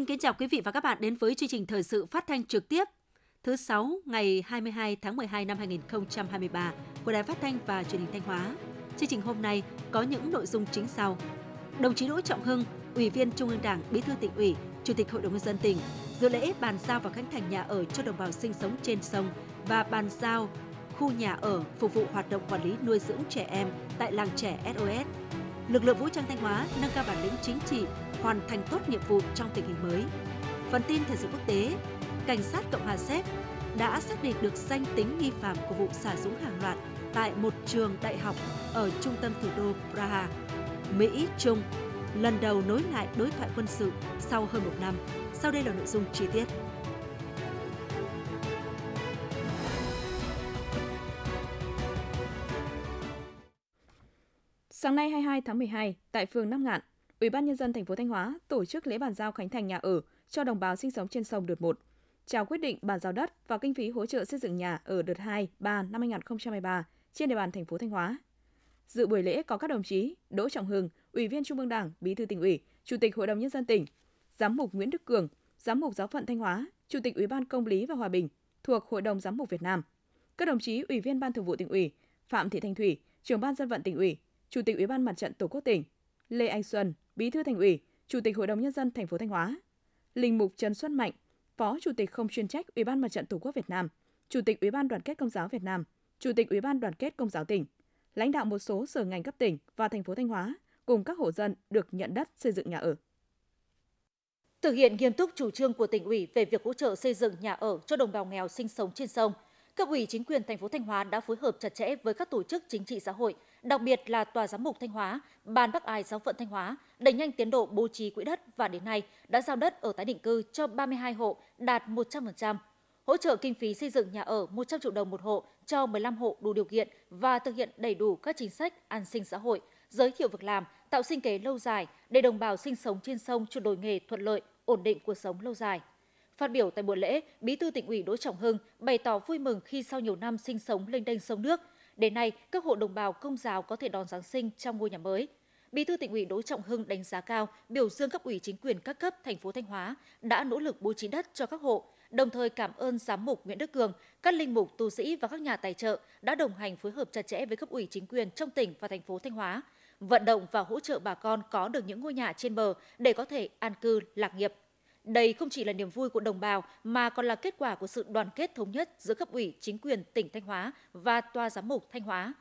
Xin kính chào quý vị và các bạn đến với chương trình thời sự phát thanh trực tiếp thứ 6 ngày 22 tháng 12 năm 2023 của Đài Phát thanh và Truyền hình Thanh Hóa. Chương trình hôm nay có những nội dung chính sau. Đồng chí Đỗ Trọng Hưng, Ủy viên Trung ương Đảng, Bí thư tỉnh ủy, Chủ tịch Hội đồng nhân dân tỉnh dự lễ bàn giao và khánh thành nhà ở cho đồng bào sinh sống trên sông và bàn giao khu nhà ở phục vụ hoạt động quản lý nuôi dưỡng trẻ em tại làng trẻ SOS. Lực lượng vũ trang Thanh Hóa nâng cao bản lĩnh chính trị, hoàn thành tốt nhiệm vụ trong tình hình mới. Phần tin thời sự quốc tế, cảnh sát Cộng hòa Séc đã xác định được danh tính nghi phạm của vụ xả súng hàng loạt tại một trường đại học ở trung tâm thủ đô Praha. Mỹ, Trung lần đầu nối lại đối thoại quân sự sau hơn một năm. Sau đây là nội dung chi tiết. Sáng nay 22 tháng 12, tại phường Nam Ngạn, Ủy ban nhân dân thành phố Thanh Hóa tổ chức lễ bàn giao khánh thành nhà ở cho đồng bào sinh sống trên sông đợt 1, trao quyết định bàn giao đất và kinh phí hỗ trợ xây dựng nhà ở đợt 2, 3 năm 2023 trên địa bàn thành phố Thanh Hóa. Dự buổi lễ có các đồng chí Đỗ Trọng Hưng, Ủy viên Trung ương Đảng, Bí thư tỉnh ủy, Chủ tịch Hội đồng nhân dân tỉnh, Giám mục Nguyễn Đức Cường, Giám mục Giáo phận Thanh Hóa, Chủ tịch Ủy ban Công lý và Hòa bình thuộc Hội đồng Giám mục Việt Nam. Các đồng chí Ủy viên Ban Thường vụ tỉnh ủy, Phạm Thị Thanh Thủy, Trưởng ban dân vận tỉnh ủy, Chủ tịch Ủy ban Mặt trận Tổ quốc tỉnh, Lê Anh Xuân, Bí thư Thành ủy, Chủ tịch Hội đồng nhân dân thành phố Thanh Hóa, Linh mục Trần Xuân Mạnh, Phó Chủ tịch không chuyên trách Ủy ban Mặt trận Tổ quốc Việt Nam, Chủ tịch Ủy ban Đoàn kết Công giáo Việt Nam, Chủ tịch Ủy ban Đoàn kết Công giáo tỉnh, lãnh đạo một số sở ngành cấp tỉnh và thành phố Thanh Hóa cùng các hộ dân được nhận đất xây dựng nhà ở. Thực hiện nghiêm túc chủ trương của tỉnh ủy về việc hỗ trợ xây dựng nhà ở cho đồng bào nghèo sinh sống trên sông, cấp ủy chính quyền thành phố Thanh Hóa đã phối hợp chặt chẽ với các tổ chức chính trị xã hội, đặc biệt là Tòa Giám mục Thanh Hóa, Ban Bắc Ai Giáo phận Thanh Hóa, đẩy nhanh tiến độ bố trí quỹ đất và đến nay đã giao đất ở tái định cư cho 32 hộ đạt 100%, hỗ trợ kinh phí xây dựng nhà ở 100 triệu đồng một hộ cho 15 hộ đủ điều kiện và thực hiện đầy đủ các chính sách an sinh xã hội, giới thiệu việc làm, tạo sinh kế lâu dài để đồng bào sinh sống trên sông chuyển đổi nghề thuận lợi, ổn định cuộc sống lâu dài. Phát biểu tại buổi lễ, Bí thư tỉnh ủy Đỗ Trọng Hưng bày tỏ vui mừng khi sau nhiều năm sinh sống lênh đênh sông nước, đến nay các hộ đồng bào công giáo có thể đón Giáng sinh trong ngôi nhà mới. Bí thư tỉnh ủy Đỗ Trọng Hưng đánh giá cao, biểu dương cấp ủy chính quyền các cấp thành phố Thanh Hóa đã nỗ lực bố trí đất cho các hộ, đồng thời cảm ơn giám mục Nguyễn Đức Cường, các linh mục, tu sĩ và các nhà tài trợ đã đồng hành phối hợp chặt chẽ với cấp ủy chính quyền trong tỉnh và thành phố Thanh Hóa, vận động và hỗ trợ bà con có được những ngôi nhà trên bờ để có thể an cư lạc nghiệp. Đây không chỉ là niềm vui của đồng bào mà còn là kết quả của sự đoàn kết thống nhất giữa cấp ủy chính quyền tỉnh Thanh Hóa và tòa giám mục Thanh Hóa.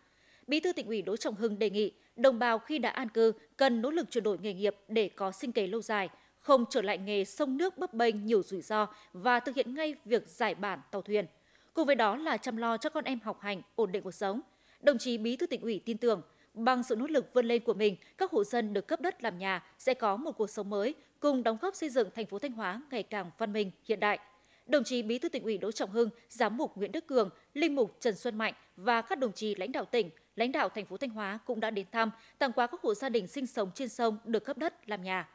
Bí thư tỉnh ủy Đỗ Trọng Hưng đề nghị đồng bào khi đã an cư cần nỗ lực chuyển đổi nghề nghiệp để có sinh kế lâu dài, không trở lại nghề sông nước bấp bênh nhiều rủi ro và thực hiện ngay việc giải bản tàu thuyền. Cùng với đó là chăm lo cho con em học hành, ổn định cuộc sống. Đồng chí Bí thư tỉnh ủy tin tưởng Bằng sự nỗ lực vươn lên của mình, các hộ dân được cấp đất làm nhà sẽ có một cuộc sống mới, cùng đóng góp xây dựng thành phố Thanh Hóa ngày càng văn minh, hiện đại. Đồng chí Bí thư tỉnh ủy Đỗ Trọng Hưng, Giám mục Nguyễn Đức Cường, Linh mục Trần Xuân Mạnh và các đồng chí lãnh đạo tỉnh, lãnh đạo thành phố Thanh Hóa cũng đã đến thăm, tặng quà các hộ gia đình sinh sống trên sông được cấp đất làm nhà.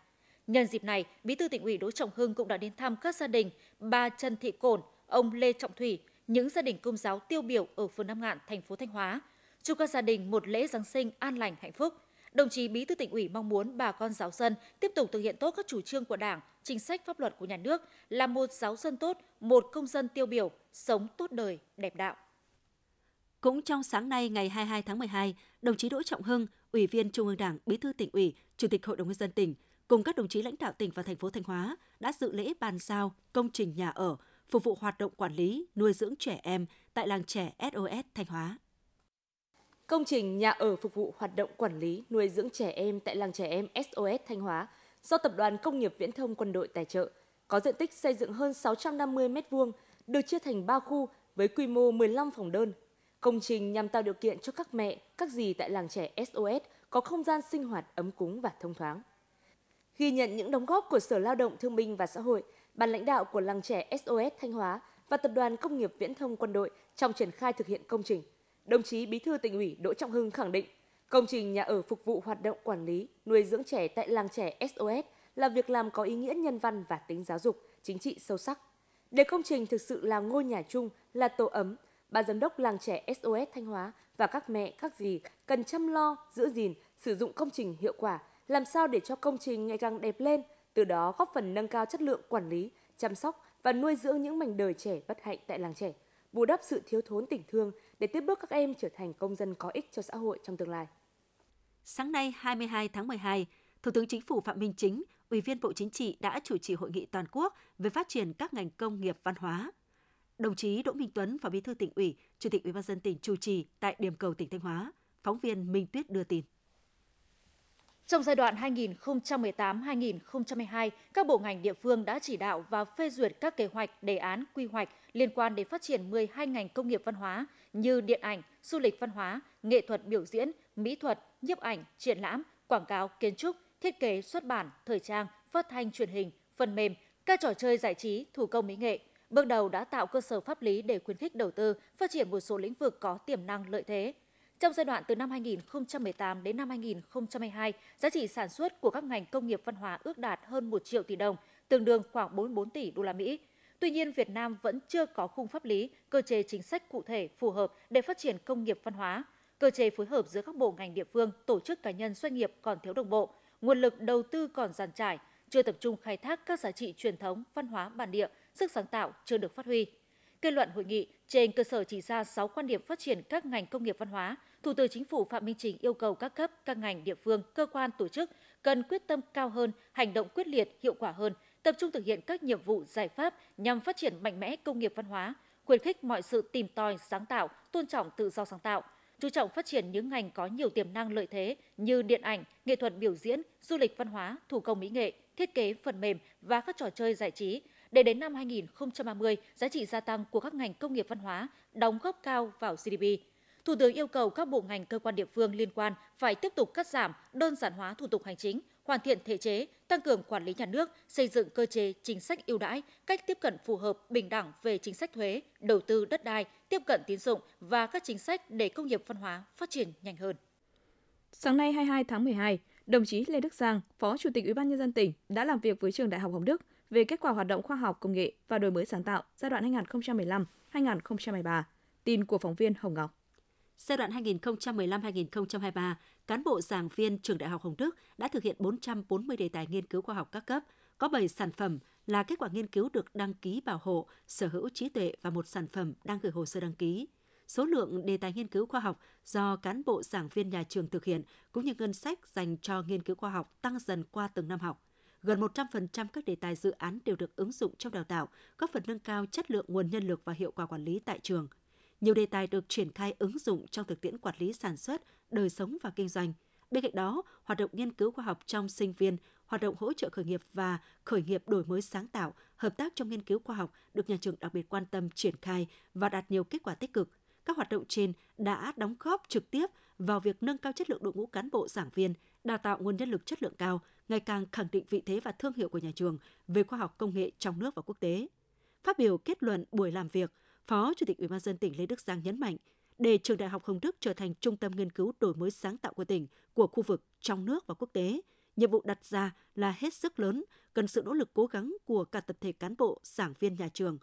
Nhân dịp này, Bí thư tỉnh ủy Đỗ Trọng Hưng cũng đã đến thăm các gia đình bà Trần Thị Cổn, ông Lê Trọng Thủy, những gia đình công giáo tiêu biểu ở phường Nam Ngạn, thành phố Thanh Hóa, chúc các gia đình một lễ Giáng sinh an lành hạnh phúc. Đồng chí Bí thư tỉnh ủy mong muốn bà con giáo dân tiếp tục thực hiện tốt các chủ trương của Đảng, chính sách pháp luật của nhà nước, là một giáo dân tốt, một công dân tiêu biểu, sống tốt đời, đẹp đạo. Cũng trong sáng nay ngày 22 tháng 12, đồng chí Đỗ Trọng Hưng, Ủy viên Trung ương Đảng, Bí thư tỉnh ủy, Chủ tịch Hội đồng nhân dân tỉnh cùng các đồng chí lãnh đạo tỉnh và thành phố Thanh Hóa đã dự lễ bàn giao công trình nhà ở phục vụ hoạt động quản lý, nuôi dưỡng trẻ em tại làng trẻ SOS Thanh Hóa. Công trình nhà ở phục vụ hoạt động quản lý nuôi dưỡng trẻ em tại làng trẻ em SOS Thanh Hóa do Tập đoàn Công nghiệp Viễn thông Quân đội tài trợ, có diện tích xây dựng hơn 650 m2, được chia thành 3 khu với quy mô 15 phòng đơn. Công trình nhằm tạo điều kiện cho các mẹ, các dì tại làng trẻ SOS có không gian sinh hoạt ấm cúng và thông thoáng. Ghi nhận những đóng góp của Sở Lao động Thương binh và Xã hội, ban lãnh đạo của làng trẻ SOS Thanh Hóa và Tập đoàn Công nghiệp Viễn thông Quân đội trong triển khai thực hiện công trình đồng chí Bí thư tỉnh ủy Đỗ Trọng Hưng khẳng định, công trình nhà ở phục vụ hoạt động quản lý, nuôi dưỡng trẻ tại làng trẻ SOS là việc làm có ý nghĩa nhân văn và tính giáo dục, chính trị sâu sắc. Để công trình thực sự là ngôi nhà chung, là tổ ấm, ban giám đốc làng trẻ SOS Thanh Hóa và các mẹ, các dì cần chăm lo, giữ gìn, sử dụng công trình hiệu quả, làm sao để cho công trình ngày càng đẹp lên, từ đó góp phần nâng cao chất lượng quản lý, chăm sóc và nuôi dưỡng những mảnh đời trẻ bất hạnh tại làng trẻ, bù đắp sự thiếu thốn tình thương để tiếp bước các em trở thành công dân có ích cho xã hội trong tương lai. Sáng nay 22 tháng 12, Thủ tướng Chính phủ Phạm Minh Chính, Ủy viên Bộ Chính trị đã chủ trì hội nghị toàn quốc về phát triển các ngành công nghiệp văn hóa. Đồng chí Đỗ Minh Tuấn, Phó Bí thư tỉnh ủy, Chủ tịch Ủy ban dân tỉnh chủ trì tại điểm cầu tỉnh Thanh Hóa. Phóng viên Minh Tuyết đưa tin. Trong giai đoạn 2018-2022, các bộ ngành địa phương đã chỉ đạo và phê duyệt các kế hoạch, đề án, quy hoạch liên quan đến phát triển 12 ngành công nghiệp văn hóa như điện ảnh, du lịch văn hóa, nghệ thuật biểu diễn, mỹ thuật, nhiếp ảnh, triển lãm, quảng cáo, kiến trúc, thiết kế, xuất bản, thời trang, phát thanh truyền hình, phần mềm, các trò chơi giải trí, thủ công mỹ nghệ. Bước đầu đã tạo cơ sở pháp lý để khuyến khích đầu tư, phát triển một số lĩnh vực có tiềm năng lợi thế. Trong giai đoạn từ năm 2018 đến năm 2022, giá trị sản xuất của các ngành công nghiệp văn hóa ước đạt hơn 1 triệu tỷ đồng, tương đương khoảng 44 tỷ đô la Mỹ. Tuy nhiên, Việt Nam vẫn chưa có khung pháp lý, cơ chế chính sách cụ thể phù hợp để phát triển công nghiệp văn hóa. Cơ chế phối hợp giữa các bộ ngành địa phương, tổ chức cá nhân doanh nghiệp còn thiếu đồng bộ, nguồn lực đầu tư còn giàn trải, chưa tập trung khai thác các giá trị truyền thống, văn hóa bản địa, sức sáng tạo chưa được phát huy. Kết luận hội nghị, trên cơ sở chỉ ra 6 quan điểm phát triển các ngành công nghiệp văn hóa, Thủ tướng Chính phủ Phạm Minh Chính yêu cầu các cấp, các ngành địa phương, cơ quan tổ chức cần quyết tâm cao hơn, hành động quyết liệt, hiệu quả hơn, tập trung thực hiện các nhiệm vụ giải pháp nhằm phát triển mạnh mẽ công nghiệp văn hóa, khuyến khích mọi sự tìm tòi, sáng tạo, tôn trọng tự do sáng tạo, chú trọng phát triển những ngành có nhiều tiềm năng lợi thế như điện ảnh, nghệ thuật biểu diễn, du lịch văn hóa, thủ công mỹ nghệ, thiết kế phần mềm và các trò chơi giải trí, để đến năm 2030, giá trị gia tăng của các ngành công nghiệp văn hóa đóng góp cao vào GDP. Thủ tướng yêu cầu các bộ ngành cơ quan địa phương liên quan phải tiếp tục cắt giảm, đơn giản hóa thủ tục hành chính, hoàn thiện thể chế, tăng cường quản lý nhà nước, xây dựng cơ chế chính sách ưu đãi, cách tiếp cận phù hợp, bình đẳng về chính sách thuế, đầu tư đất đai, tiếp cận tín dụng và các chính sách để công nghiệp văn hóa phát triển nhanh hơn. Sáng nay 22 tháng 12, đồng chí Lê Đức Giang, Phó Chủ tịch Ủy ban nhân dân tỉnh đã làm việc với trường Đại học Hồng Đức về kết quả hoạt động khoa học công nghệ và đổi mới sáng tạo giai đoạn 2015-2023. Tin của phóng viên Hồng Ngọc. Giai đoạn 2015-2023, cán bộ giảng viên trường Đại học Hồng Đức đã thực hiện 440 đề tài nghiên cứu khoa học các cấp, có 7 sản phẩm là kết quả nghiên cứu được đăng ký bảo hộ, sở hữu trí tuệ và một sản phẩm đang gửi hồ sơ đăng ký. Số lượng đề tài nghiên cứu khoa học do cán bộ giảng viên nhà trường thực hiện cũng như ngân sách dành cho nghiên cứu khoa học tăng dần qua từng năm học. Gần 100% các đề tài dự án đều được ứng dụng trong đào tạo, góp phần nâng cao chất lượng nguồn nhân lực và hiệu quả quản lý tại trường – nhiều đề tài được triển khai ứng dụng trong thực tiễn quản lý sản xuất, đời sống và kinh doanh. Bên cạnh đó, hoạt động nghiên cứu khoa học trong sinh viên, hoạt động hỗ trợ khởi nghiệp và khởi nghiệp đổi mới sáng tạo, hợp tác trong nghiên cứu khoa học được nhà trường đặc biệt quan tâm triển khai và đạt nhiều kết quả tích cực. Các hoạt động trên đã đóng góp trực tiếp vào việc nâng cao chất lượng đội ngũ cán bộ giảng viên, đào tạo nguồn nhân lực chất lượng cao, ngày càng khẳng định vị thế và thương hiệu của nhà trường về khoa học công nghệ trong nước và quốc tế. Phát biểu kết luận buổi làm việc, Phó Chủ tịch Ủy ban dân tỉnh Lê Đức Giang nhấn mạnh, để trường Đại học Hồng Đức trở thành trung tâm nghiên cứu đổi mới sáng tạo của tỉnh, của khu vực, trong nước và quốc tế, nhiệm vụ đặt ra là hết sức lớn, cần sự nỗ lực cố gắng của cả tập thể cán bộ, giảng viên nhà trường.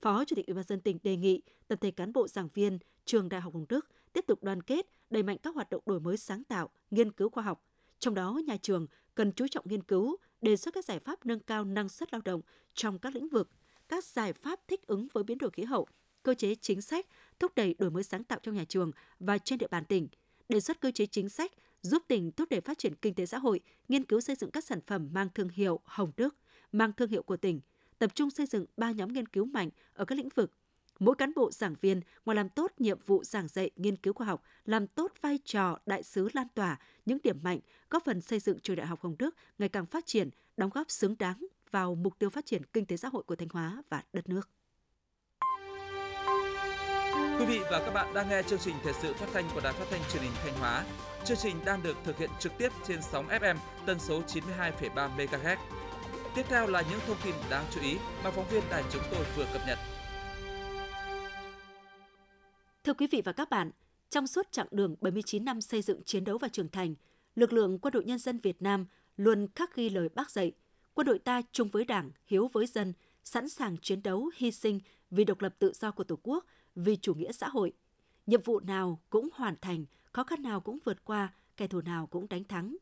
Phó Chủ tịch Ủy ban dân tỉnh đề nghị tập thể cán bộ giảng viên trường Đại học Hồng Đức tiếp tục đoàn kết, đẩy mạnh các hoạt động đổi mới sáng tạo, nghiên cứu khoa học. Trong đó, nhà trường cần chú trọng nghiên cứu, đề xuất các giải pháp nâng cao năng suất lao động trong các lĩnh vực, các giải pháp thích ứng với biến đổi khí hậu, cơ chế chính sách thúc đẩy đổi mới sáng tạo trong nhà trường và trên địa bàn tỉnh, đề xuất cơ chế chính sách giúp tỉnh thúc đẩy phát triển kinh tế xã hội, nghiên cứu xây dựng các sản phẩm mang thương hiệu Hồng Đức, mang thương hiệu của tỉnh, tập trung xây dựng ba nhóm nghiên cứu mạnh ở các lĩnh vực. Mỗi cán bộ giảng viên ngoài làm tốt nhiệm vụ giảng dạy nghiên cứu khoa học, làm tốt vai trò đại sứ lan tỏa những điểm mạnh, góp phần xây dựng trường đại học Hồng Đức ngày càng phát triển, đóng góp xứng đáng vào mục tiêu phát triển kinh tế xã hội của Thanh Hóa và đất nước. Quý vị và các bạn đang nghe chương trình thời sự phát thanh của Đài Phát thanh Truyền hình Thanh Hóa. Chương trình đang được thực hiện trực tiếp trên sóng FM tần số 92,3 MHz. Tiếp theo là những thông tin đáng chú ý mà phóng viên đài chúng tôi vừa cập nhật. Thưa quý vị và các bạn, trong suốt chặng đường 79 năm xây dựng chiến đấu và trưởng thành, lực lượng quân đội nhân dân Việt Nam luôn khắc ghi lời bác dạy, quân đội ta chung với Đảng, hiếu với dân, sẵn sàng chiến đấu, hy sinh vì độc lập tự do của Tổ quốc – vì chủ nghĩa xã hội. Nhiệm vụ nào cũng hoàn thành, khó khăn nào cũng vượt qua, kẻ thù nào cũng đánh thắng.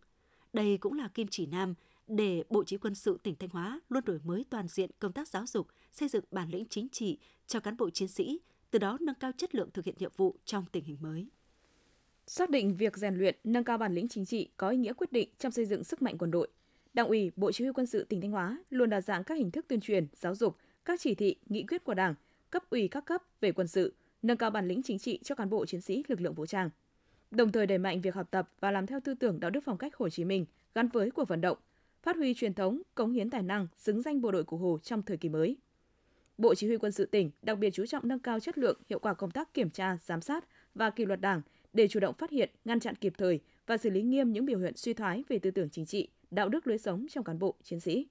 Đây cũng là kim chỉ nam để Bộ Chỉ quân sự tỉnh Thanh Hóa luôn đổi mới toàn diện công tác giáo dục, xây dựng bản lĩnh chính trị cho cán bộ chiến sĩ, từ đó nâng cao chất lượng thực hiện nhiệm vụ trong tình hình mới. Xác định việc rèn luyện, nâng cao bản lĩnh chính trị có ý nghĩa quyết định trong xây dựng sức mạnh quân đội. Đảng ủy, Bộ Chỉ huy quân sự tỉnh Thanh Hóa luôn đa dạng các hình thức tuyên truyền, giáo dục, các chỉ thị, nghị quyết của Đảng, cấp ủy các cấp về quân sự, nâng cao bản lĩnh chính trị cho cán bộ chiến sĩ lực lượng vũ trang. Đồng thời đẩy mạnh việc học tập và làm theo tư tưởng đạo đức phong cách Hồ Chí Minh gắn với cuộc vận động, phát huy truyền thống, cống hiến tài năng, xứng danh bộ đội Cụ Hồ trong thời kỳ mới. Bộ Chỉ huy quân sự tỉnh đặc biệt chú trọng nâng cao chất lượng, hiệu quả công tác kiểm tra, giám sát và kỷ luật Đảng để chủ động phát hiện, ngăn chặn kịp thời và xử lý nghiêm những biểu hiện suy thoái về tư tưởng chính trị, đạo đức lối sống trong cán bộ, chiến sĩ.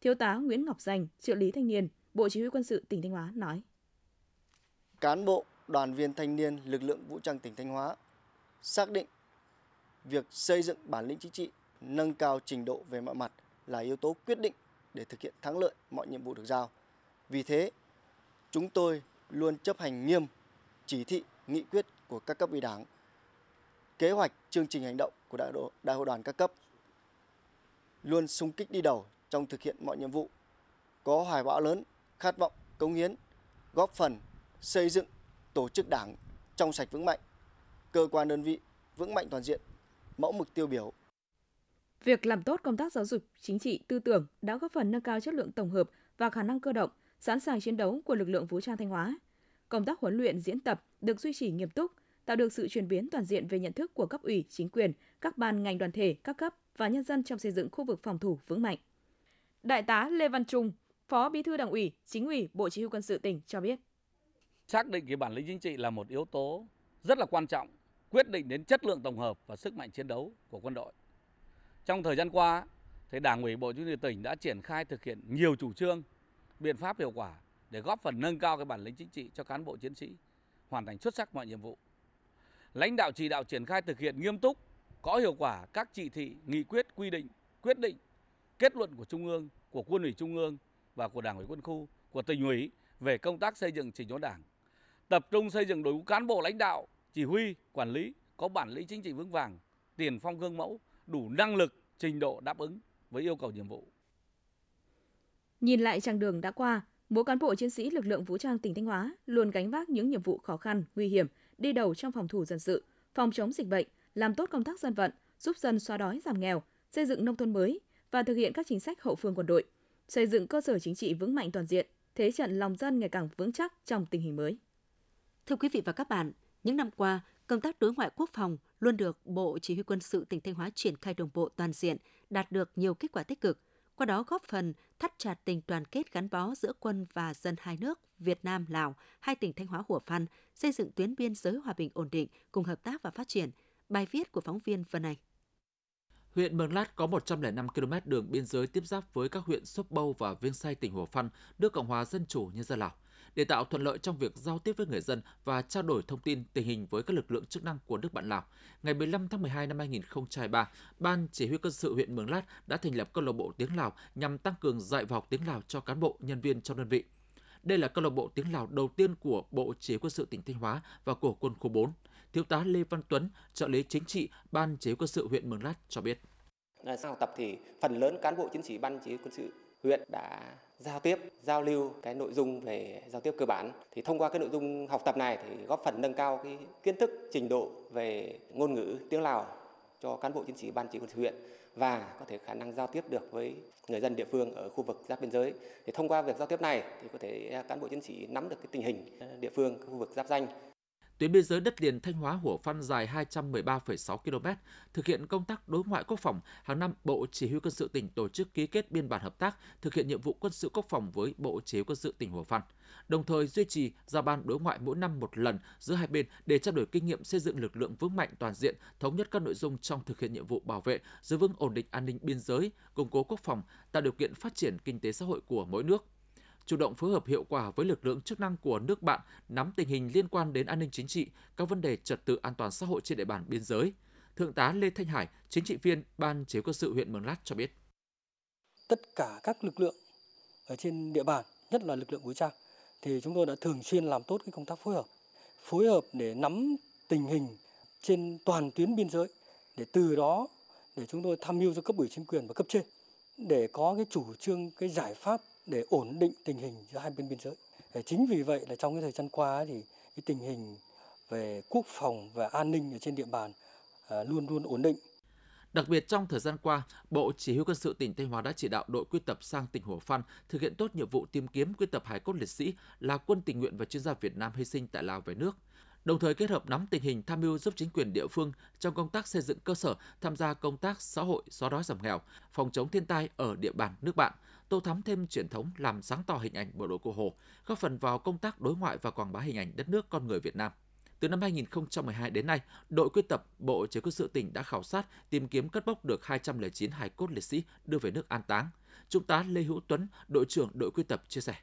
Thiếu tá Nguyễn Ngọc Danh, trợ lý thanh niên, Bộ Chỉ huy quân sự tỉnh Thanh Hóa nói: Cán bộ, đoàn viên thanh niên lực lượng vũ trang tỉnh Thanh Hóa xác định việc xây dựng bản lĩnh chính trị, nâng cao trình độ về mọi mặt là yếu tố quyết định để thực hiện thắng lợi mọi nhiệm vụ được giao. Vì thế, chúng tôi luôn chấp hành nghiêm chỉ thị, nghị quyết của các cấp ủy Đảng, kế hoạch, chương trình hành động của đại, độ, đại hội đoàn các cấp, luôn sung kích đi đầu trong thực hiện mọi nhiệm vụ, có hoài bão lớn, khát vọng, cống hiến, góp phần xây dựng tổ chức đảng trong sạch vững mạnh, cơ quan đơn vị vững mạnh toàn diện, mẫu mực tiêu biểu. Việc làm tốt công tác giáo dục, chính trị, tư tưởng đã góp phần nâng cao chất lượng tổng hợp và khả năng cơ động, sẵn sàng chiến đấu của lực lượng vũ trang Thanh Hóa. Công tác huấn luyện, diễn tập được duy trì nghiêm túc, tạo được sự chuyển biến toàn diện về nhận thức của cấp ủy, chính quyền, các ban ngành đoàn thể, các cấp và nhân dân trong xây dựng khu vực phòng thủ vững mạnh. Đại tá Lê Văn Trung, Phó Bí thư Đảng ủy, Chính ủy Bộ Chỉ huy quân sự tỉnh cho biết. Xác định cái bản lĩnh chính trị là một yếu tố rất là quan trọng, quyết định đến chất lượng tổng hợp và sức mạnh chiến đấu của quân đội. Trong thời gian qua, thì Đảng ủy Bộ Chỉ huy tỉnh đã triển khai thực hiện nhiều chủ trương, biện pháp hiệu quả để góp phần nâng cao cái bản lĩnh chính trị cho cán bộ chiến sĩ hoàn thành xuất sắc mọi nhiệm vụ. Lãnh đạo chỉ đạo triển khai thực hiện nghiêm túc, có hiệu quả các chỉ thị, nghị quyết, quy định, quyết định, kết luận của Trung ương, của Quân ủy Trung ương và của Đảng ủy quân khu, của tỉnh ủy về công tác xây dựng chỉnh đốn Đảng. Tập trung xây dựng đội ngũ cán bộ lãnh đạo, chỉ huy, quản lý có bản lĩnh chính trị vững vàng, tiền phong gương mẫu, đủ năng lực, trình độ đáp ứng với yêu cầu nhiệm vụ. Nhìn lại chặng đường đã qua, mỗi cán bộ chiến sĩ lực lượng vũ trang tỉnh Thanh Hóa luôn gánh vác những nhiệm vụ khó khăn, nguy hiểm, đi đầu trong phòng thủ dân sự, phòng chống dịch bệnh, làm tốt công tác dân vận, giúp dân xóa đói giảm nghèo, xây dựng nông thôn mới và thực hiện các chính sách hậu phương quân đội, xây dựng cơ sở chính trị vững mạnh toàn diện, thế trận lòng dân ngày càng vững chắc trong tình hình mới. Thưa quý vị và các bạn, những năm qua, công tác đối ngoại quốc phòng luôn được Bộ Chỉ huy quân sự tỉnh Thanh Hóa triển khai đồng bộ toàn diện, đạt được nhiều kết quả tích cực, qua đó góp phần thắt chặt tình đoàn kết gắn bó giữa quân và dân hai nước Việt Nam Lào, hai tỉnh Thanh Hóa Hủa Phan xây dựng tuyến biên giới hòa bình ổn định, cùng hợp tác và phát triển. Bài viết của phóng viên Vân Anh. Huyện Mường Lát có 105 km đường biên giới tiếp giáp với các huyện Sốp Bâu và Viêng Say tỉnh Hủa Phăn, nước Cộng hòa Dân chủ Nhân dân Lào để tạo thuận lợi trong việc giao tiếp với người dân và trao đổi thông tin tình hình với các lực lượng chức năng của nước bạn Lào. Ngày 15 tháng 12 năm 2023, Ban Chỉ huy quân sự huyện Mường Lát đã thành lập câu lạc bộ tiếng Lào nhằm tăng cường dạy và học tiếng Lào cho cán bộ, nhân viên trong đơn vị. Đây là câu lạc bộ tiếng Lào đầu tiên của Bộ Chỉ huy quân sự tỉnh Thanh Hóa và của quân khu 4. Thiếu tá Lê Văn Tuấn, trợ lý chính trị Ban Chỉ huy quân sự huyện Mường Lát cho biết. Sau học tập thì phần lớn cán bộ chiến sĩ Ban Chỉ huy quân sự huyện đã giao tiếp, giao lưu cái nội dung về giao tiếp cơ bản. Thì thông qua cái nội dung học tập này thì góp phần nâng cao cái kiến thức, trình độ về ngôn ngữ tiếng Lào cho cán bộ chiến sĩ ban chỉ huy huyện và có thể khả năng giao tiếp được với người dân địa phương ở khu vực giáp biên giới. Thì thông qua việc giao tiếp này thì có thể cán bộ chiến sĩ nắm được cái tình hình địa phương, khu vực giáp danh Tuyến biên giới đất liền Thanh Hóa Hủa Phăn dài 213,6 km, thực hiện công tác đối ngoại quốc phòng, hàng năm Bộ Chỉ huy quân sự tỉnh tổ chức ký kết biên bản hợp tác thực hiện nhiệm vụ quân sự quốc phòng với Bộ Chỉ huy quân sự tỉnh Hủa Phăn, đồng thời duy trì giao ban đối ngoại mỗi năm một lần giữa hai bên để trao đổi kinh nghiệm xây dựng lực lượng vững mạnh toàn diện, thống nhất các nội dung trong thực hiện nhiệm vụ bảo vệ, giữ vững ổn định an ninh biên giới, củng cố quốc phòng, tạo điều kiện phát triển kinh tế xã hội của mỗi nước chủ động phối hợp hiệu quả với lực lượng chức năng của nước bạn nắm tình hình liên quan đến an ninh chính trị, các vấn đề trật tự an toàn xã hội trên địa bàn biên giới. Thượng tá Lê Thanh Hải, chính trị viên Ban Chế quân sự huyện Mường Lát cho biết. Tất cả các lực lượng ở trên địa bàn, nhất là lực lượng vũ trang, thì chúng tôi đã thường xuyên làm tốt cái công tác phối hợp. Phối hợp để nắm tình hình trên toàn tuyến biên giới, để từ đó để chúng tôi tham mưu cho cấp ủy chính quyền và cấp trên để có cái chủ trương cái giải pháp để ổn định tình hình giữa hai bên biên giới. Chính vì vậy là trong cái thời gian qua thì cái tình hình về quốc phòng và an ninh ở trên địa bàn à, luôn luôn ổn định. Đặc biệt trong thời gian qua, Bộ Chỉ huy quân sự tỉnh Thanh Hóa đã chỉ đạo đội quy tập sang tỉnh Hồ Phan thực hiện tốt nhiệm vụ tìm kiếm quy tập hải cốt liệt sĩ là quân tình nguyện và chuyên gia Việt Nam hy sinh tại Lào về nước. Đồng thời kết hợp nắm tình hình tham mưu giúp chính quyền địa phương trong công tác xây dựng cơ sở, tham gia công tác xã hội xóa đói giảm nghèo, phòng chống thiên tai ở địa bàn nước bạn, tô thắm thêm truyền thống làm sáng tỏ hình ảnh bộ đội Cụ Hồ, góp phần vào công tác đối ngoại và quảng bá hình ảnh đất nước con người Việt Nam. Từ năm 2012 đến nay, đội quy tập Bộ chế quân sự tỉnh đã khảo sát, tìm kiếm cất bốc được 209 hài cốt liệt sĩ đưa về nước an táng. Trung tá Lê Hữu Tuấn, đội trưởng đội quy tập chia sẻ.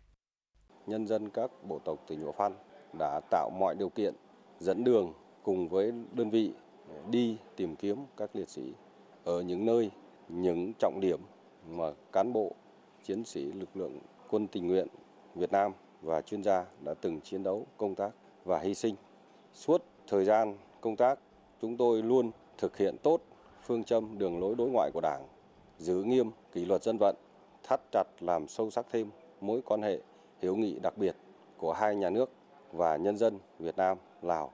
Nhân dân các bộ tộc tỉnh Hồ Phan đã tạo mọi điều kiện dẫn đường cùng với đơn vị đi tìm kiếm các liệt sĩ ở những nơi, những trọng điểm mà cán bộ, chiến sĩ lực lượng quân tình nguyện Việt Nam và chuyên gia đã từng chiến đấu, công tác và hy sinh Suốt thời gian công tác, chúng tôi luôn thực hiện tốt phương châm đường lối đối ngoại của Đảng, giữ nghiêm kỷ luật dân vận, thắt chặt làm sâu sắc thêm mối quan hệ hữu nghị đặc biệt của hai nhà nước và nhân dân Việt Nam, Lào.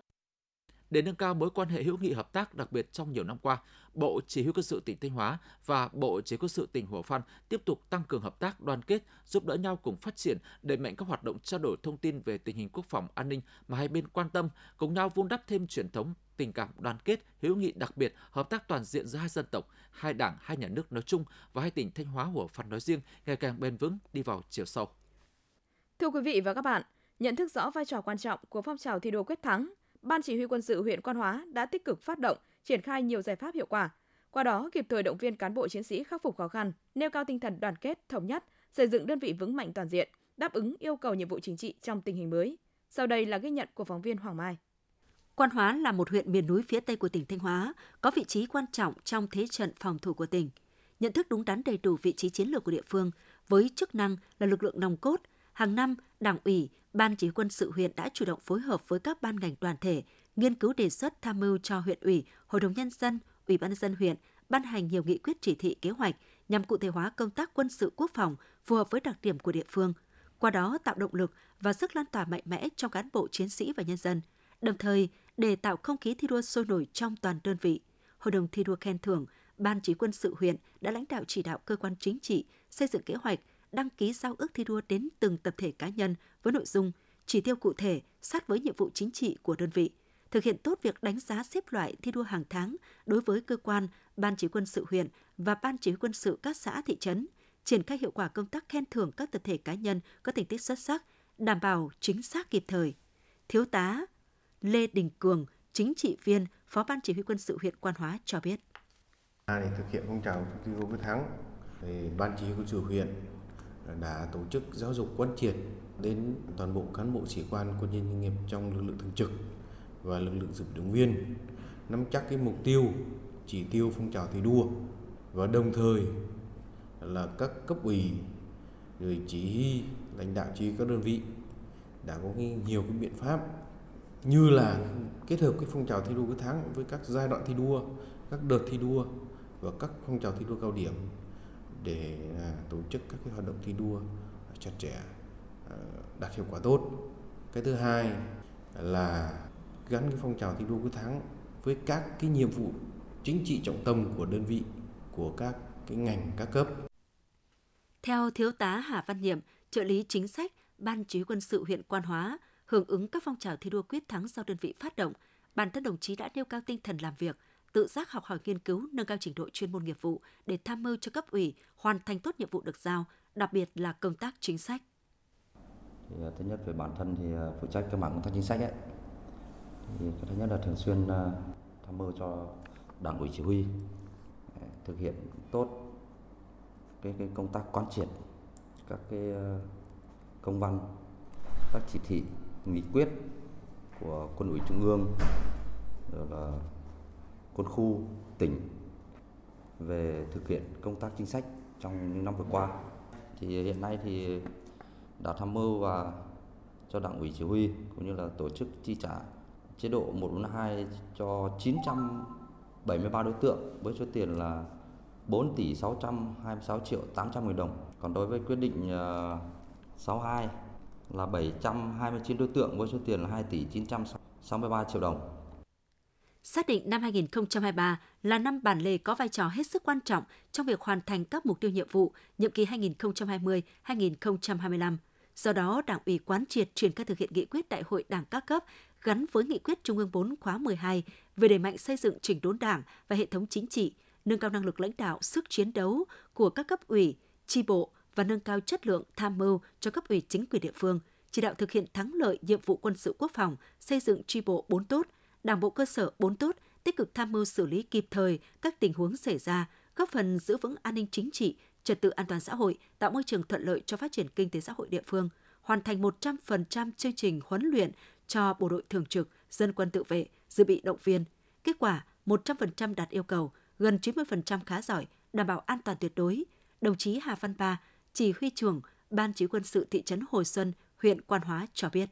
Để nâng cao mối quan hệ hữu nghị hợp tác đặc biệt trong nhiều năm qua, Bộ Chỉ huy quân sự tỉnh Thanh Hóa và Bộ Chỉ huy quân sự tỉnh Hồ Phan tiếp tục tăng cường hợp tác đoàn kết, giúp đỡ nhau cùng phát triển, đẩy mạnh các hoạt động trao đổi thông tin về tình hình quốc phòng an ninh mà hai bên quan tâm, cùng nhau vun đắp thêm truyền thống tình cảm đoàn kết, hữu nghị đặc biệt, hợp tác toàn diện giữa hai dân tộc, hai đảng, hai nhà nước nói chung và hai tỉnh Thanh Hóa Hồ Phan nói riêng ngày càng bền vững đi vào chiều sâu. Thưa quý vị và các bạn, nhận thức rõ vai trò quan trọng của phong trào thi đua quyết thắng, Ban Chỉ huy quân sự huyện Quan Hóa đã tích cực phát động, triển khai nhiều giải pháp hiệu quả. Qua đó kịp thời động viên cán bộ chiến sĩ khắc phục khó khăn, nêu cao tinh thần đoàn kết, thống nhất, xây dựng đơn vị vững mạnh toàn diện, đáp ứng yêu cầu nhiệm vụ chính trị trong tình hình mới. Sau đây là ghi nhận của phóng viên Hoàng Mai. Quan Hóa là một huyện miền núi phía Tây của tỉnh Thanh Hóa, có vị trí quan trọng trong thế trận phòng thủ của tỉnh. Nhận thức đúng đắn đầy đủ vị trí chiến lược của địa phương, với chức năng là lực lượng nòng cốt, hàng năm Đảng ủy, Ban chỉ quân sự huyện đã chủ động phối hợp với các ban ngành đoàn thể, nghiên cứu đề xuất tham mưu cho huyện ủy, Hội đồng nhân dân, Ủy ban nhân dân huyện ban hành nhiều nghị quyết chỉ thị kế hoạch nhằm cụ thể hóa công tác quân sự quốc phòng phù hợp với đặc điểm của địa phương, qua đó tạo động lực và sức lan tỏa mạnh mẽ trong cán bộ chiến sĩ và nhân dân. Đồng thời, để tạo không khí thi đua sôi nổi trong toàn đơn vị, Hội đồng thi đua khen thưởng, Ban chỉ quân sự huyện đã lãnh đạo chỉ đạo cơ quan chính trị xây dựng kế hoạch đăng ký giao ước thi đua đến từng tập thể cá nhân với nội dung chỉ tiêu cụ thể sát với nhiệm vụ chính trị của đơn vị, thực hiện tốt việc đánh giá xếp loại thi đua hàng tháng đối với cơ quan, ban chỉ quân sự huyện và ban chỉ quân sự các xã thị trấn, triển khai hiệu quả công tác khen thưởng các tập thể cá nhân có thành tích xuất sắc, đảm bảo chính xác kịp thời. Thiếu tá Lê Đình Cường, chính trị viên, Phó ban chỉ huy quân sự huyện Quan Hóa cho biết. Để thực hiện phong trào thi đua quyết thắng, thì ban chỉ huy quân sự huyện đã tổ chức giáo dục quán triệt đến toàn bộ cán bộ sĩ quan, quân nhân, doanh nghiệp trong lực lượng thường trực và lực lượng dự động viên, nắm chắc cái mục tiêu, chỉ tiêu phong trào thi đua và đồng thời là các cấp ủy, rồi chỉ huy, lãnh đạo chỉ các đơn vị đã có cái nhiều cái biện pháp như là kết hợp cái phong trào thi đua cái tháng với các giai đoạn thi đua, các đợt thi đua và các phong trào thi đua cao điểm để à, tổ chức các cái hoạt động thi đua chặt chẽ à, đạt hiệu quả tốt. Cái thứ hai là gắn cái phong trào thi đua quyết thắng với các cái nhiệm vụ chính trị trọng tâm của đơn vị, của các cái ngành, các cấp. Theo thiếu tá Hà Văn Nhiệm, trợ lý chính sách, ban chỉ quân sự huyện Quan Hóa hưởng ứng các phong trào thi đua quyết thắng do đơn vị phát động bản thân đồng chí đã nêu cao tinh thần làm việc tự giác học hỏi nghiên cứu, nâng cao trình độ chuyên môn nghiệp vụ để tham mưu cho cấp ủy hoàn thành tốt nhiệm vụ được giao, đặc biệt là công tác chính sách. Thì, à, thứ nhất về bản thân thì à, phụ trách các mảng công tác chính sách ấy. Thì thứ nhất là thường xuyên à, tham mưu cho đảng ủy chỉ huy thực hiện tốt cái, cái công tác quán triệt các cái công văn các chỉ thị nghị quyết của quân ủy trung ương rồi là quân khu, tỉnh về thực hiện công tác chính sách trong những năm vừa qua. Thì hiện nay thì đã tham mưu và cho đảng ủy chỉ huy cũng như là tổ chức chi trả chế độ 142 cho 973 đối tượng với số tiền là 4 tỷ 626 triệu 800 nghìn đồng. Còn đối với quyết định ờ, 62 là 729 đối tượng với số tiền là 2 tỷ 963 triệu đồng. Xác định năm 2023 là năm bản lề có vai trò hết sức quan trọng trong việc hoàn thành các mục tiêu nhiệm vụ nhiệm kỳ 2020-2025. Do đó, Đảng ủy quán triệt triển khai thực hiện nghị quyết Đại hội Đảng các cấp gắn với nghị quyết Trung ương 4 khóa 12 về đẩy mạnh xây dựng chỉnh đốn Đảng và hệ thống chính trị, nâng cao năng lực lãnh đạo, sức chiến đấu của các cấp ủy, tri bộ và nâng cao chất lượng tham mưu cho cấp ủy chính quyền địa phương, chỉ đạo thực hiện thắng lợi nhiệm vụ quân sự quốc phòng, xây dựng tri bộ 4 tốt, Đảng bộ cơ sở 4 tốt, tích cực tham mưu xử lý kịp thời các tình huống xảy ra, góp phần giữ vững an ninh chính trị, trật tự an toàn xã hội, tạo môi trường thuận lợi cho phát triển kinh tế xã hội địa phương, hoàn thành 100% chương trình huấn luyện cho bộ đội thường trực, dân quân tự vệ, dự bị động viên. Kết quả 100% đạt yêu cầu, gần 90% khá giỏi, đảm bảo an toàn tuyệt đối. Đồng chí Hà Văn Ba, chỉ huy trưởng Ban chỉ quân sự thị trấn Hồi Xuân, huyện Quan Hóa cho biết.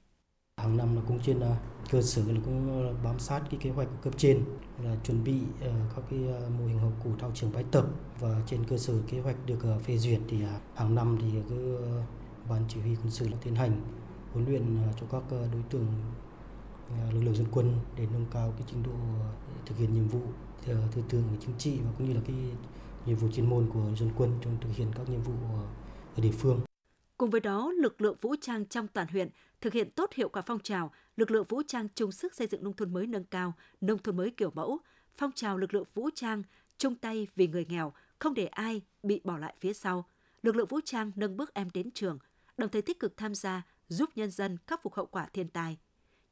Hàng năm là cũng trên ờ, cơ sở là cũng ờ, bám sát cái kế hoạch của cấp trên là chuẩn bị ờ, các cái mô hình học cụ thao trường bài tập và trên cơ sở kế hoạch được phê duyệt thì hàng năm thì cứ ban chỉ huy quân sự là tiến hành huấn luyện cho các đối tượng lực lượng dân quân để nâng cao cái trình độ thực hiện nhiệm vụ tư tưởng chính trị và cũng như là cái nhiệm vụ chuyên môn của dân quân trong thực hiện các nhiệm vụ ở địa phương. Cùng với đó, lực lượng vũ trang trong toàn huyện thực hiện tốt hiệu quả phong trào lực lượng vũ trang chung sức xây dựng nông thôn mới nâng cao, nông thôn mới kiểu mẫu, phong trào lực lượng vũ trang chung tay vì người nghèo, không để ai bị bỏ lại phía sau. Lực lượng vũ trang nâng bước em đến trường, đồng thời tích cực tham gia giúp nhân dân khắc phục hậu quả thiên tai.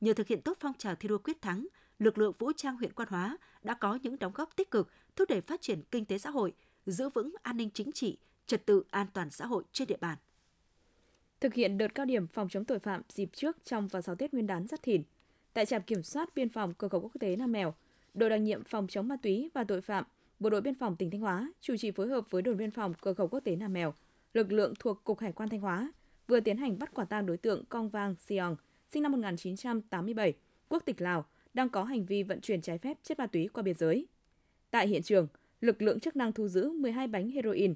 Nhờ thực hiện tốt phong trào thi đua quyết thắng, lực lượng vũ trang huyện Quan Hóa đã có những đóng góp tích cực thúc đẩy phát triển kinh tế xã hội, giữ vững an ninh chính trị, trật tự an toàn xã hội trên địa bàn thực hiện đợt cao điểm phòng chống tội phạm dịp trước, trong và sau Tết Nguyên đán Giáp Thìn. Tại trạm kiểm soát biên phòng cửa khẩu quốc tế Nam Mèo, đội đặc nhiệm phòng chống ma túy và tội phạm, Bộ đội biên phòng tỉnh Thanh Hóa chủ trì phối hợp với đồn biên phòng cửa khẩu quốc tế Nam Mèo, lực lượng thuộc Cục Hải quan Thanh Hóa vừa tiến hành bắt quả tang đối tượng Cong Vang Siong, sinh năm 1987, quốc tịch Lào, đang có hành vi vận chuyển trái phép chất ma túy qua biên giới. Tại hiện trường, lực lượng chức năng thu giữ 12 bánh heroin,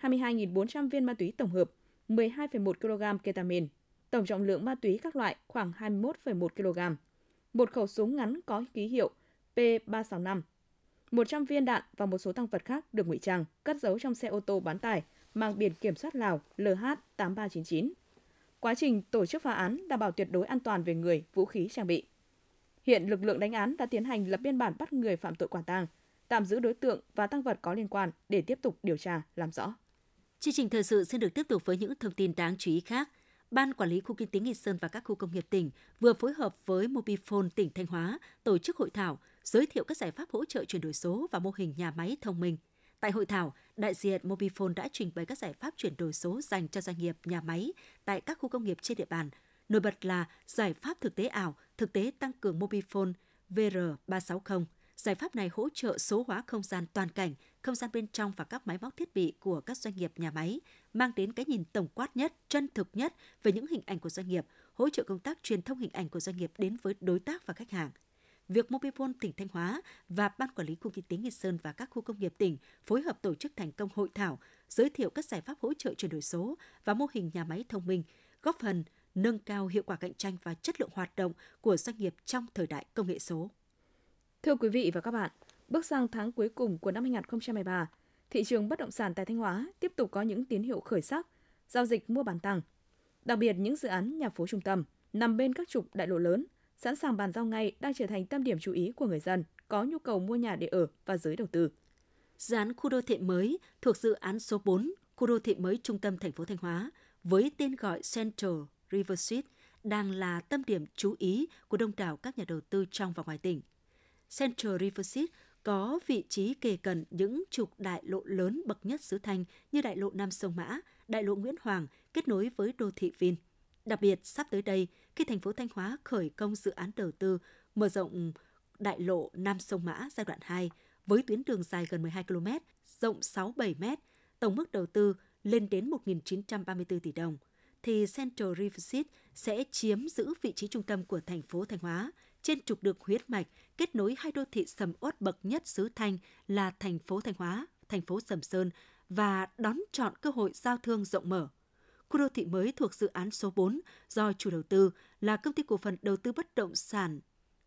22.400 viên ma túy tổng hợp, 12,1 kg ketamine, tổng trọng lượng ma túy các loại khoảng 21,1 kg. Một khẩu súng ngắn có ký hiệu P365. 100 viên đạn và một số tăng vật khác được ngụy trang, cất giấu trong xe ô tô bán tải mang biển kiểm soát Lào LH8399. Quá trình tổ chức phá án đảm bảo tuyệt đối an toàn về người, vũ khí trang bị. Hiện lực lượng đánh án đã tiến hành lập biên bản bắt người phạm tội quả tang, tạm giữ đối tượng và tăng vật có liên quan để tiếp tục điều tra, làm rõ. Chương trình thời sự xin được tiếp tục với những thông tin đáng chú ý khác. Ban Quản lý Khu Kinh tế Nghi Sơn và các khu công nghiệp tỉnh vừa phối hợp với Mobifone tỉnh Thanh Hóa tổ chức hội thảo giới thiệu các giải pháp hỗ trợ chuyển đổi số và mô hình nhà máy thông minh. Tại hội thảo, đại diện Mobifone đã trình bày các giải pháp chuyển đổi số dành cho doanh nghiệp, nhà máy tại các khu công nghiệp trên địa bàn. Nổi bật là giải pháp thực tế ảo, thực tế tăng cường Mobifone VR360. Giải pháp này hỗ trợ số hóa không gian toàn cảnh, không gian bên trong và các máy móc thiết bị của các doanh nghiệp nhà máy, mang đến cái nhìn tổng quát nhất, chân thực nhất về những hình ảnh của doanh nghiệp, hỗ trợ công tác truyền thông hình ảnh của doanh nghiệp đến với đối tác và khách hàng. Việc Mobifone tỉnh Thanh Hóa và Ban Quản lý Khu Kinh tế Nghi Sơn và các khu công nghiệp tỉnh phối hợp tổ chức thành công hội thảo giới thiệu các giải pháp hỗ trợ chuyển đổi số và mô hình nhà máy thông minh, góp phần nâng cao hiệu quả cạnh tranh và chất lượng hoạt động của doanh nghiệp trong thời đại công nghệ số. Thưa quý vị và các bạn, Bước sang tháng cuối cùng của năm 2023, thị trường bất động sản tại Thanh Hóa tiếp tục có những tín hiệu khởi sắc, giao dịch mua bán tăng. Đặc biệt những dự án nhà phố trung tâm nằm bên các trục đại lộ lớn, sẵn sàng bàn giao ngay đang trở thành tâm điểm chú ý của người dân có nhu cầu mua nhà để ở và giới đầu tư. Dự án khu đô thị mới thuộc dự án số 4, khu đô thị mới trung tâm thành phố Thanh Hóa với tên gọi Central Riverside đang là tâm điểm chú ý của đông đảo các nhà đầu tư trong và ngoài tỉnh. Central Riverside có vị trí kề cận những trục đại lộ lớn bậc nhất xứ Thanh như đại lộ Nam Sông Mã, đại lộ Nguyễn Hoàng kết nối với đô thị Vin. Đặc biệt, sắp tới đây, khi thành phố Thanh Hóa khởi công dự án đầu tư mở rộng đại lộ Nam Sông Mã giai đoạn 2 với tuyến đường dài gần 12 km, rộng 6-7 m, tổng mức đầu tư lên đến 1.934 tỷ đồng, thì Central Riverside sẽ chiếm giữ vị trí trung tâm của thành phố Thanh Hóa, trên trục đường huyết mạch, kết nối hai đô thị sầm uất bậc nhất xứ Thanh là thành phố Thanh Hóa, thành phố Sầm Sơn và đón chọn cơ hội giao thương rộng mở. Khu đô thị mới thuộc dự án số 4 do chủ đầu tư là công ty cổ phần đầu tư bất động sản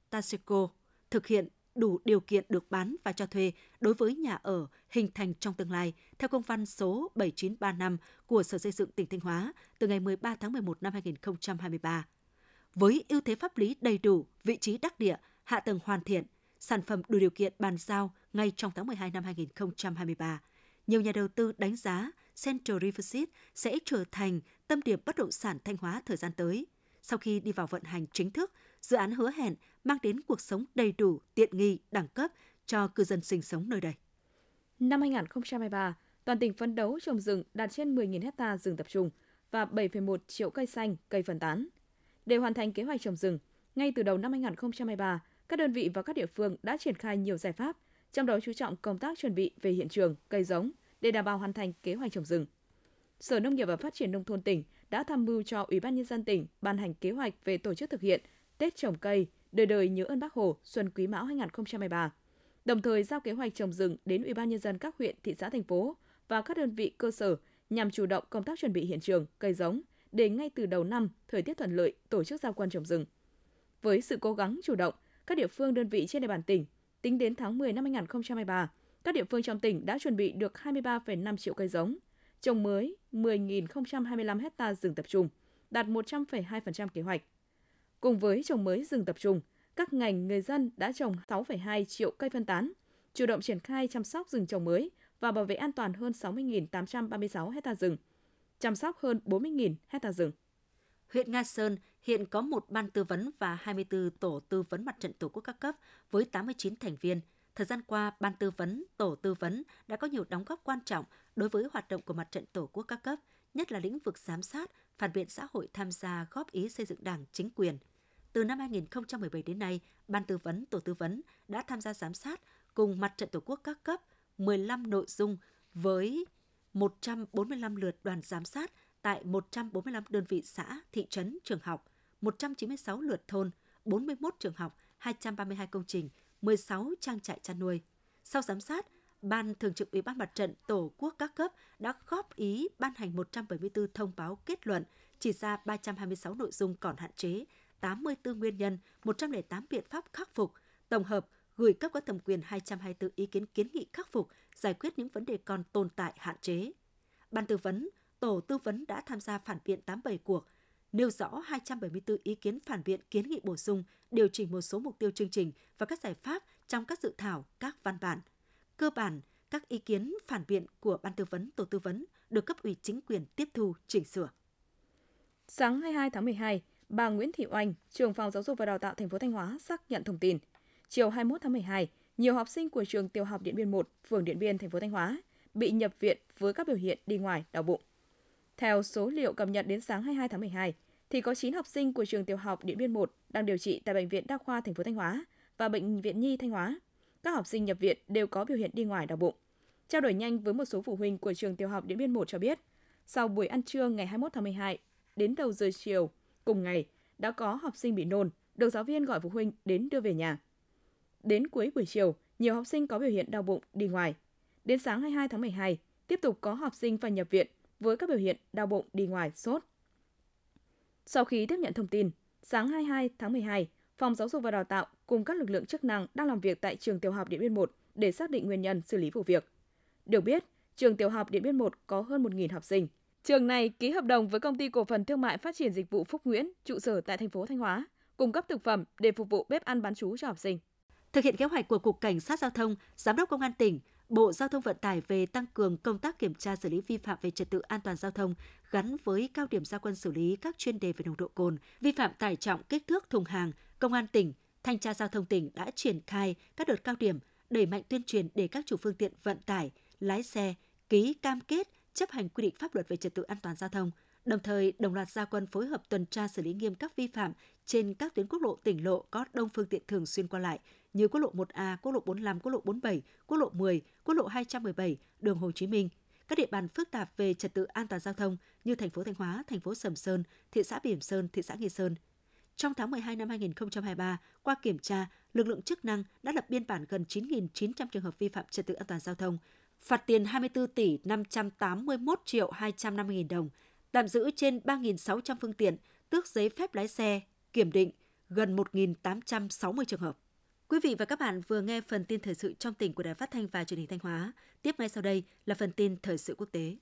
Taseco thực hiện đủ điều kiện được bán và cho thuê đối với nhà ở hình thành trong tương lai theo công văn số 7935 của Sở Xây dựng tỉnh Thanh Hóa từ ngày 13 tháng 11 năm 2023. Với ưu thế pháp lý đầy đủ, vị trí đắc địa, hạ tầng hoàn thiện, sản phẩm đủ điều kiện bàn giao ngay trong tháng 12 năm 2023, nhiều nhà đầu tư đánh giá Central Riverside sẽ trở thành tâm điểm bất động sản Thanh Hóa thời gian tới. Sau khi đi vào vận hành chính thức, dự án hứa hẹn mang đến cuộc sống đầy đủ, tiện nghi, đẳng cấp cho cư dân sinh sống nơi đây. Năm 2023, toàn tỉnh phấn đấu trồng rừng đạt trên 10.000 hecta rừng tập trung và 7,1 triệu cây xanh, cây phân tán. Để hoàn thành kế hoạch trồng rừng, ngay từ đầu năm 2023, các đơn vị và các địa phương đã triển khai nhiều giải pháp, trong đó chú trọng công tác chuẩn bị về hiện trường, cây giống để đảm bảo hoàn thành kế hoạch trồng rừng. Sở Nông nghiệp và Phát triển nông thôn tỉnh đã tham mưu cho Ủy ban nhân dân tỉnh ban hành kế hoạch về tổ chức thực hiện Tết trồng cây, đời đời nhớ ơn Bác Hồ xuân Quý Mão 2023. Đồng thời giao kế hoạch trồng rừng đến Ủy ban nhân dân các huyện, thị xã thành phố và các đơn vị cơ sở nhằm chủ động công tác chuẩn bị hiện trường, cây giống để ngay từ đầu năm thời tiết thuận lợi tổ chức giao quân trồng rừng. Với sự cố gắng chủ động, các địa phương đơn vị trên địa bàn tỉnh, tính đến tháng 10 năm 2023, các địa phương trong tỉnh đã chuẩn bị được 23,5 triệu cây giống, trồng mới 10.025 hecta rừng tập trung, đạt 100,2% kế hoạch. Cùng với trồng mới rừng tập trung, các ngành người dân đã trồng 6,2 triệu cây phân tán, chủ động triển khai chăm sóc rừng trồng mới và bảo vệ an toàn hơn 60.836 hecta rừng, chăm sóc hơn 40.000 hecta rừng. Huyện Nga Sơn hiện có một ban tư vấn và 24 tổ tư vấn mặt trận tổ quốc các cấp với 89 thành viên. Thời gian qua, ban tư vấn, tổ tư vấn đã có nhiều đóng góp quan trọng đối với hoạt động của mặt trận tổ quốc các cấp, nhất là lĩnh vực giám sát, phản biện xã hội tham gia góp ý xây dựng đảng, chính quyền. Từ năm 2017 đến nay, Ban tư vấn, tổ tư vấn đã tham gia giám sát cùng mặt trận tổ quốc các cấp 15 nội dung với 145 lượt đoàn giám sát tại 145 đơn vị xã, thị trấn, trường học, 196 lượt thôn, 41 trường học, 232 công trình, 16 trang trại chăn nuôi. Sau giám sát, Ban Thường trực Ủy ban Mặt trận Tổ quốc các cấp đã góp ý ban hành 174 thông báo kết luận, chỉ ra 326 nội dung còn hạn chế, 84 nguyên nhân, 108 biện pháp khắc phục, tổng hợp gửi cấp có thẩm quyền 224 ý kiến kiến nghị khắc phục, giải quyết những vấn đề còn tồn tại hạn chế. Ban tư vấn, tổ tư vấn đã tham gia phản biện 87 cuộc, nêu rõ 274 ý kiến phản biện kiến nghị bổ sung, điều chỉnh một số mục tiêu chương trình và các giải pháp trong các dự thảo, các văn bản. Cơ bản, các ý kiến phản biện của Ban tư vấn, tổ tư vấn được cấp ủy chính quyền tiếp thu, chỉnh sửa. Sáng 22 tháng 12, bà Nguyễn Thị Oanh, trưởng phòng giáo dục và đào tạo thành phố Thanh Hóa xác nhận thông tin. Chiều 21 tháng 12, nhiều học sinh của trường tiểu học Điện Biên 1, phường Điện Biên, thành phố Thanh Hóa bị nhập viện với các biểu hiện đi ngoài, đau bụng. Theo số liệu cập nhật đến sáng 22 tháng 12, thì có 9 học sinh của trường tiểu học Điện Biên 1 đang điều trị tại bệnh viện Đa khoa thành phố Thanh Hóa và bệnh viện Nhi Thanh Hóa. Các học sinh nhập viện đều có biểu hiện đi ngoài đau bụng. Trao đổi nhanh với một số phụ huynh của trường tiểu học Điện Biên 1 cho biết, sau buổi ăn trưa ngày 21 tháng 12 đến đầu giờ chiều cùng ngày đã có học sinh bị nôn, được giáo viên gọi phụ huynh đến đưa về nhà. Đến cuối buổi chiều, nhiều học sinh có biểu hiện đau bụng đi ngoài. Đến sáng 22 tháng 12, tiếp tục có học sinh phải nhập viện với các biểu hiện đau bụng đi ngoài, sốt. Sau khi tiếp nhận thông tin, sáng 22 tháng 12, Phòng Giáo dục và Đào tạo cùng các lực lượng chức năng đang làm việc tại trường tiểu học Điện Biên 1 để xác định nguyên nhân xử lý vụ việc. Được biết, trường tiểu học Điện Biên 1 có hơn 1.000 học sinh. Trường này ký hợp đồng với công ty cổ phần thương mại phát triển dịch vụ Phúc Nguyễn, trụ sở tại thành phố Thanh Hóa, cung cấp thực phẩm để phục vụ bếp ăn bán trú cho học sinh. Thực hiện kế hoạch của Cục Cảnh sát Giao thông, Giám đốc Công an tỉnh, Bộ Giao thông Vận tải về tăng cường công tác kiểm tra xử lý vi phạm về trật tự an toàn giao thông gắn với cao điểm gia quân xử lý các chuyên đề về nồng độ cồn, vi phạm tải trọng kích thước thùng hàng, Công an tỉnh, Thanh tra Giao thông tỉnh đã triển khai các đợt cao điểm đẩy mạnh tuyên truyền để các chủ phương tiện vận tải, lái xe ký cam kết chấp hành quy định pháp luật về trật tự an toàn giao thông, thời đồng loạt gia quân phối hợp tuần tra xử lý nghiêm các vi phạm trên các tuyến quốc lộ tỉnh lộ có đông phương tiện thường xuyên qua lại như quốc lộ 1A, quốc lộ 45, quốc lộ 47, quốc lộ 10, quốc lộ 217, đường Hồ Chí Minh, các địa bàn phức tạp về trật tự an toàn giao thông như thành phố Thanh Hóa, thành phố Sầm Sơn, thị xã Bỉm Sơn, thị xã Nghi Sơn. Trong tháng 12 năm 2023, qua kiểm tra, lực lượng chức năng đã lập biên bản gần 9.900 trường hợp vi phạm trật tự an toàn giao thông phạt tiền 24 tỷ 581 triệu 250 nghìn đồng, tạm giữ trên 3.600 phương tiện, tước giấy phép lái xe, kiểm định gần 1.860 trường hợp. Quý vị và các bạn vừa nghe phần tin thời sự trong tỉnh của Đài Phát thanh và Truyền hình Thanh Hóa. Tiếp ngay sau đây là phần tin thời sự quốc tế.